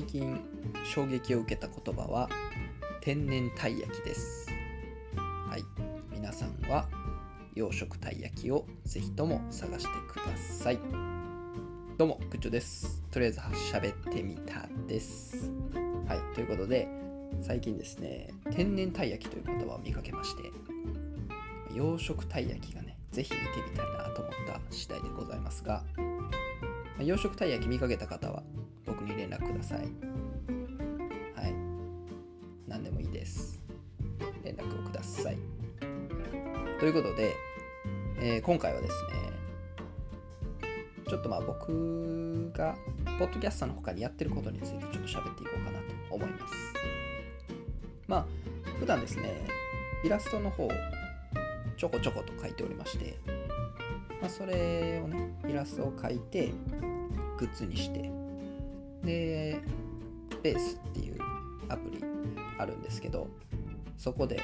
最近衝撃を受けた言葉は天然たい焼きです。はい。皆さんは洋食たい焼きをぜひとも探してください。どうもグッチョです。とりあえず喋ってみたです。はい。ということで最近ですね天然たい焼きという言葉を見かけまして洋食たい焼きがねぜひ見てみたいなと思った次第でございますが洋食たい焼き見かけた方は僕に連絡ください。はい。何でもいいです。連絡をください。ということで、えー、今回はですね、ちょっとまあ僕が、ポッドキャストの他にやってることについてちょっと喋っていこうかなと思います。まあ、普段ですね、イラストの方、ちょこちょこと書いておりまして、まあ、それをね、イラストを書いて、グッズにして、で、ベースっていうアプリあるんですけど、そこで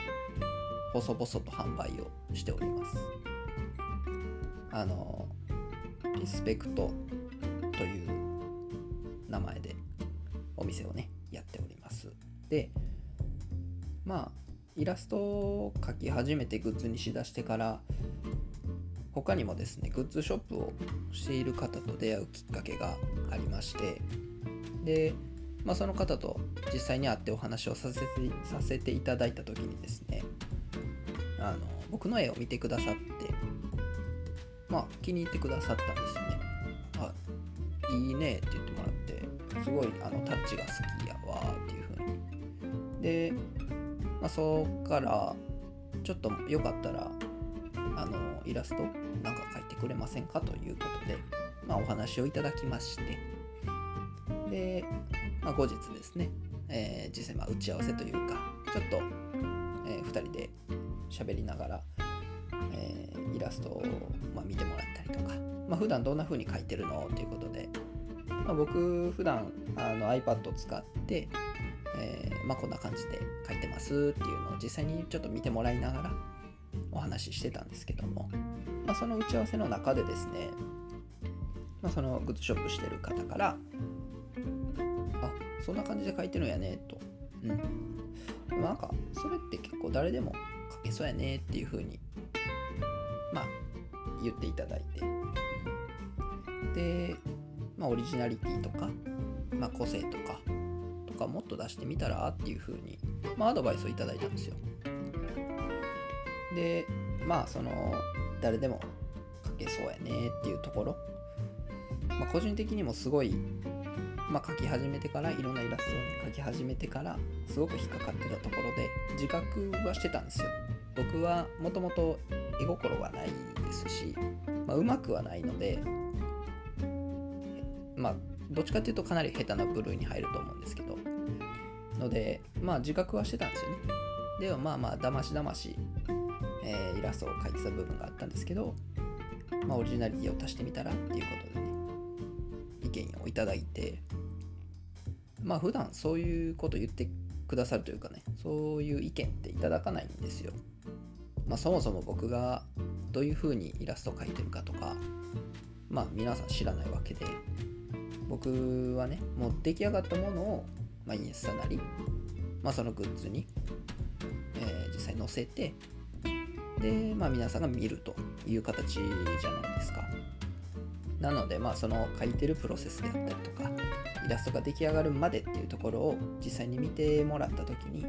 細々と販売をしております。あの、リスペクトという名前でお店をね、やっております。で、まあ、イラストを描き始めてグッズにしだしてから他にもですねグッズショップをしている方と出会うきっかけがありましてで、まあ、その方と実際に会ってお話をさせてさせていただいた時にですねあの僕の絵を見てくださってまあ気に入ってくださったんですね。あいいねって言ってもらってすごいあのタッチが好きやわっていう風に。で、まあ、そこからちょっとよかったらあのイラストなんか描いてくれませんかということで、まあ、お話をいただきまして。で、まあ、後日ですね、えー、実際まあ打ち合わせというかちょっと、えー、2人で喋りながら、えー、イラストを、まあ、見てもらったりとか、まあ、普段どんな風に描いてるの？ということで、まあ、僕普段あの iPad を使って、えーまあ、こんな感じで描いてますっていうのを実際にちょっと見てもらいながらお話ししてたんですけども、ま、その打ち合わせの中でですね、ま、そのグッズショップしてる方からそんな感じで書いてるんやねと。うん。なんかそれって結構誰でも書けそうやねっていう風にまあ言っていただいて、で、まあ、オリジナリティとか、まあ、個性とかとかもっと出してみたらっていう風にまあアドバイスをいただいたんですよ。でまあその誰でも書けそうやねっていうところ、まあ、個人的にもすごい、まあ、書き始めてからいろんなイラストをね書き始めてからすごく引っかかってたところで自覚はしてたんですよ。僕はもともと絵心はないですし、まあ、うまくはないのでまあどっちかっていうとかなり下手な部類に入ると思うんですけど。のでまあ自覚はしてたんですよね。ではまあまあだましだましえー、イラストを描いてた部分があったんですけど、まあ、オリジナリティを足してみたらっていうことでね意見をいただいてまあ普段そういうこと言ってくださるというかねそういう意見っていただかないんですよまあそもそも僕がどういう風にイラスト描いてるかとかまあ皆さん知らないわけで僕はねもう出来上がったものを、まあ、インスタなり、まあ、そのグッズに、えー、実際載せてで、まあ、皆さんが見るという形じゃないですか。なので、まあ、その書いてるプロセスであったりとか、イラストが出来上がるまでっていうところを実際に見てもらった時に、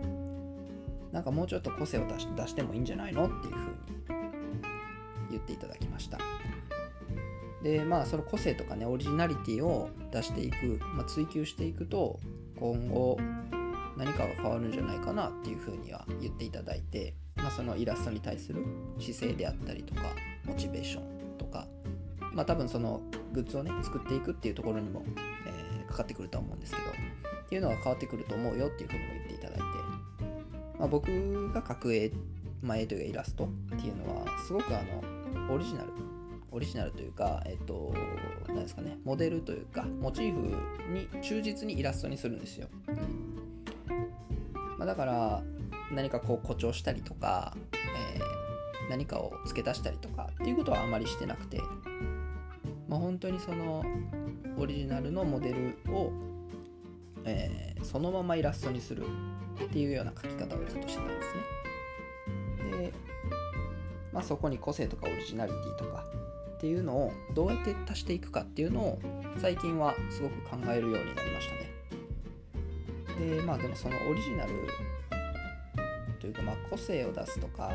なんかもうちょっと個性を出し出してもいいんじゃないのっていうふうに言っていただきました。で、まあ、その個性とかね、オリジナリティを出していく、まあ、追求していくと、今後何かが変わるんじゃないかなっていうふうには言っていただいて、まあ、そのイラストに対する姿勢であったりとかモチベーションまあ多分そのグッズをね作っていくっていうところにも、えー、かかってくると思うんですけどっていうのは変わってくると思うよっていうふうにも言っていただいて、まあ、僕が描く絵、まあ、絵というかイラストっていうのはすごくあのオリジナルオリジナルというか、えっ、と、何ですかね、モデルというか、モチーフに忠実にイラストにするんですよ。まあ、だから、何かこう誇張したりとか、えー、何かを付け足したりとかっていうことはあまりしてなくて、まあ、本当にそのオリジナルのモデルを、えー、そのままイラストにするっていうような書き方をずっとしてたんですね。で、まあ、そこに個性とかオリジナリティとかっていうのをどうやって足していくかっていうのを最近はすごく考えるようになりましたね。でまあでもそのオリジナルというかまあ個性を出すとか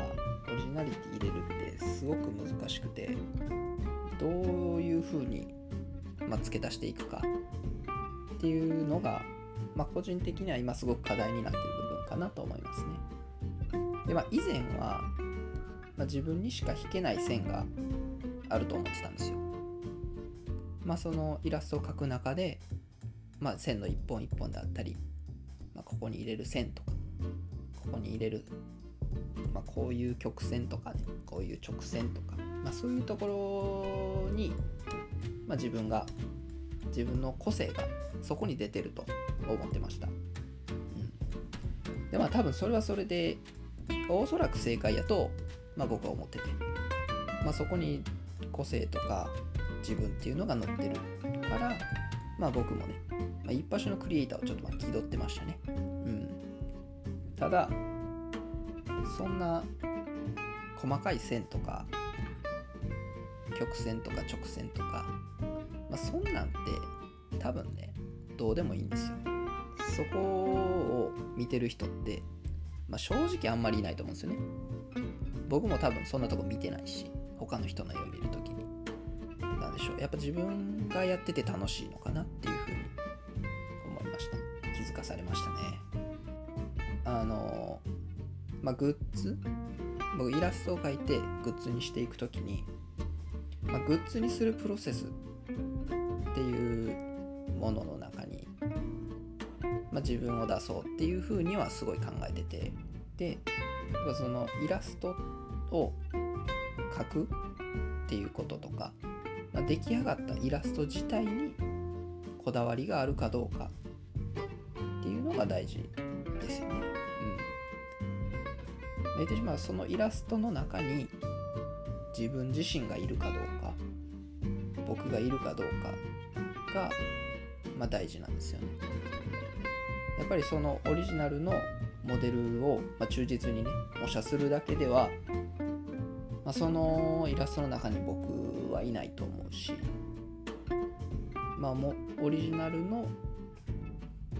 オリジナリティ入れるってすごく難しくてどういうふうに、まあ、付け足していくかっていうのが、まあ、個人的には今すごく課題になっている部分かなと思いますね。でまあ以前は、まあ、自分にしか引けない線があると思ってたんですよ。まあそのイラストを描く中で、まあ、線の一本一本であったり、まあ、ここに入れる線とかここに入れる、まあ、こういう曲線とかねこういう直線とか、まあ、そういうところに、まあ、自分が自分の個性がそこに出てると思ってました。うん、でまあ多分それはそれでおそらく正解やと、まあ、僕は思ってて、まあ、そこに個性とか自分っていうのが載ってるから、まあ、僕もね、まあ、一発のクリエイターをちょっとまあ気取ってましたね。うん、ただそんな細かい線とか曲線とか直線とか、まあ、そんなんって多分ねどうでもいいんですよ。そこを見てる人って、まあ、正直あんまりいないと思うんですよね。僕も多分そんなとこ見てないし他の人の絵を見るときに。何でしょう。やっぱ自分がやってて楽しいのかなっていうふうに思いました。気づかされましたね。あのまあグッズ？僕イラストを描いてグッズにしていくときに、まあ、グッズにするプロセスっていうものの中に、まあ、自分を出そうっていうふうにはすごい考えててでそのイラストを描くっていうこととか、まあ、出来上がったイラスト自体にこだわりがあるかどうかっていうのが大事ですよね。うん。言ってしまうそのイラストの中に自分自身がいるかどうか僕がいるかどうかが、まあ、大事なんですよね。やっぱりそのオリジナルのモデルを、まあ、忠実にね模写するだけではまあ、そのイラストの中に僕はいないと思うし、まあ、もオリジナルの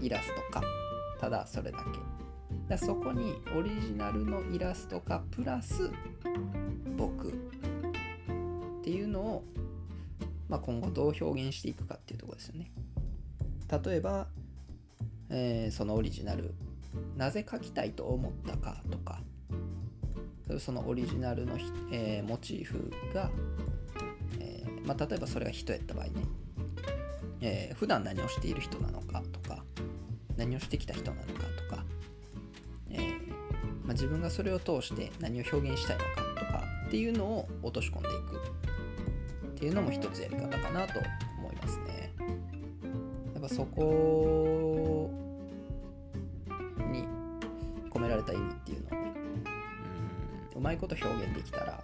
イラストかただそれだけだそこにオリジナルのイラストかプラス僕っていうのを、まあ、今後どう表現していくかっていうとこですよね。例えば、えー、そのオリジナルなぜ描きたいと思ったかとかそのオリジナルの、えー、モチーフが、えー、まあ、例えばそれが人やった場合ね、えー、普段何をしている人なのかとか何をしてきた人なのかとか、え、まあ、自分がそれを通して何を表現したいのかとかっていうのを落とし込んでいく。っていうのも一つやり方かなと思いますね。やっぱそこに込められた意味っていうのをねうまいこと表現できたら、ま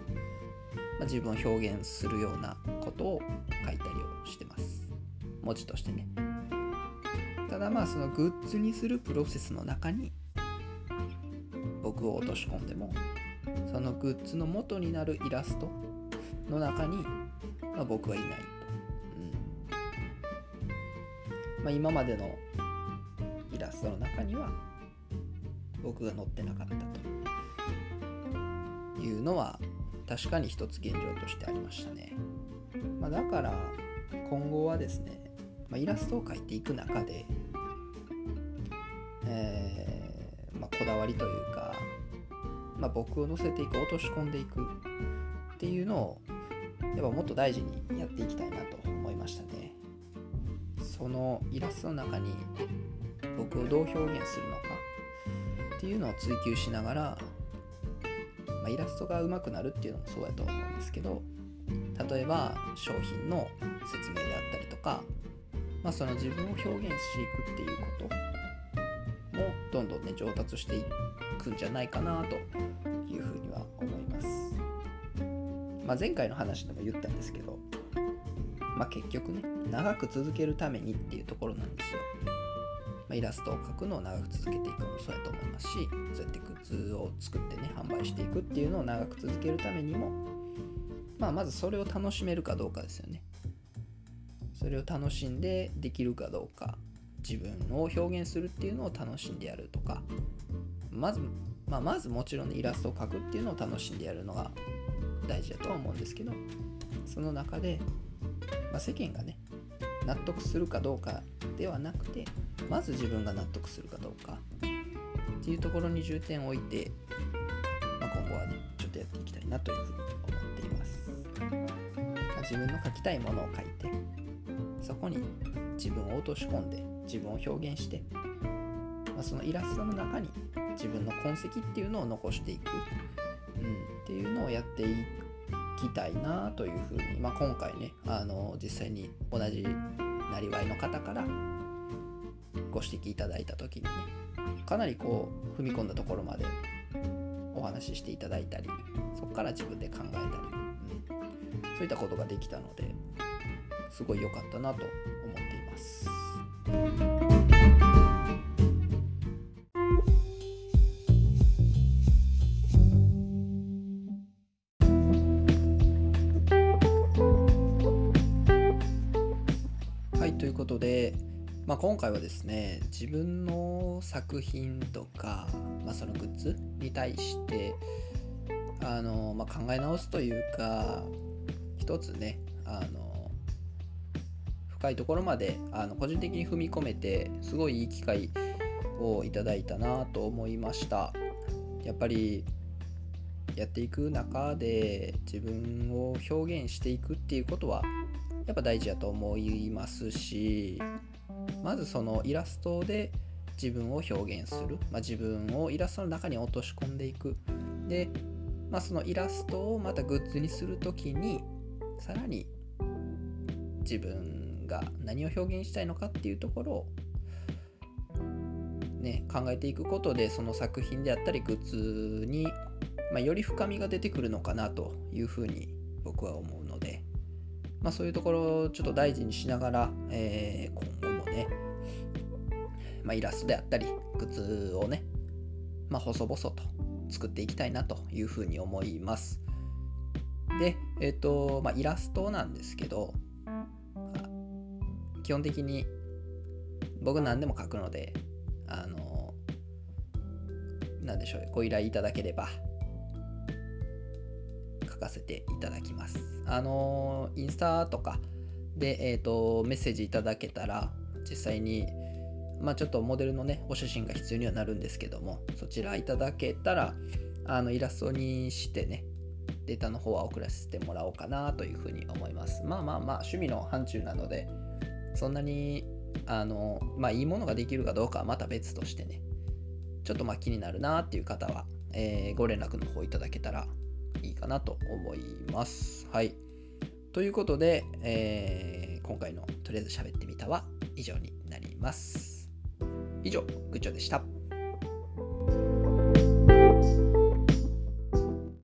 あ、自分を表現するようなことを書いたりをしてます文字としてねただまあそのグッズにするプロセスの中に僕を落とし込んでもそのグッズの元になるイラストの中に、まあ、僕はいないと、うんまあ、今までのイラストの中には僕が載ってなかったというのは確かに一つ現状としてありましたね。まあ、だから今後はですね、まあ、イラストを描いていく中で、えー、まあ、こだわりというか、ま僕を乗せていく落とし込んでいくっていうのをやっぱもっと大事にやっていきたいなと思いましたね。そのイラストの中に僕をどう表現するのかっていうのを追求しながらまあ、イラストが上手くなるっていうのもそうやと思うんですけど例えば商品の説明であったりとか、まあ、その自分を表現していくっていうこともどんどんね上達していくんじゃないかなとまあ、前回の話でも言ったんですけど、まあ、結局ね長く続けるためにっていうところなんですよ。まあ、イラストを描くのを長く続けていくのもそうやと思いますしそうやってグッズを作ってね販売していくっていうのを長く続けるためにも、まあ、まずそれを楽しめるかどうかですよね。それを楽しんでできるかどうか自分を表現するっていうのを楽しんでやるとかまず、まあ、まずもちろん、ね、イラストを描くっていうのを楽しんでやるのが大事だとは思うんですけどその中で、まあ、世間がね納得するかどうかではなくてまず自分が納得するかどうかっていうところに重点を置いて、まあ、今後はねちょっとやっていきたいなというふうに思っています、まあ、自分の書きたいものを書いてそこに自分を落とし込んで自分を表現して、まあ、そのイラストの中に自分の痕跡っていうのを残していく、っていうのをやっていきたいなというふうに、まあ、今回ねあの実際に同じなりわいの方からご指摘いただいた時にねかなりこう踏み込んだところまでお話ししていただいたりそこから自分で考えたり、うん、そういったことができたのですごい良かったなと思っています。ことで、まあ、今回はですね自分の作品とか、まあ、そのグッズに対してあの、まあ、考え直すというか一つねあの深いところまであの個人的に踏み込めてすごいいい機会をいただいたなと思いました。やっぱりやっていく中で自分を表現していくっていうことはやっぱ大事だと思いますしまずそのイラストで自分を表現する、まあ、自分をイラストの中に落とし込んでいく。で、まあ、そのイラストをまたグッズにする時にさらに自分が何を表現したいのかっていうところをね、考えていくことでその作品であったりグッズに、まあ、より深みが出てくるのかなというふうに僕は思う、まあ、そういうところをちょっと大事にしながら、えー、今後もね、まあ、イラストであったりグッズをね、まあ、細々と作っていきたいなというふうに思います。で、えっ、ー、と、まあ、イラストなんですけど、基本的に僕何でも描くので、あの、なんでしょう、ご依頼いただければかせていただきます。あのインスタとかで、えーと、メッセージいただけたら実際にまあちょっとモデルのねお写真が必要にはなるんですけどもそちらいただけたらあのイラストにしてねデータの方は送らせてもらおうかなというふうに思います。まあまあまあ趣味の範疇なのでそんなにあのまあいいものができるかどうかはまた別としてねちょっとまあ気になるなっていう方は、えー、ご連絡の方いただけたらいいかなと思います。はい。ということで、えー、今回のとりあえず喋ってみたは以上になります。以上、グッチョでした。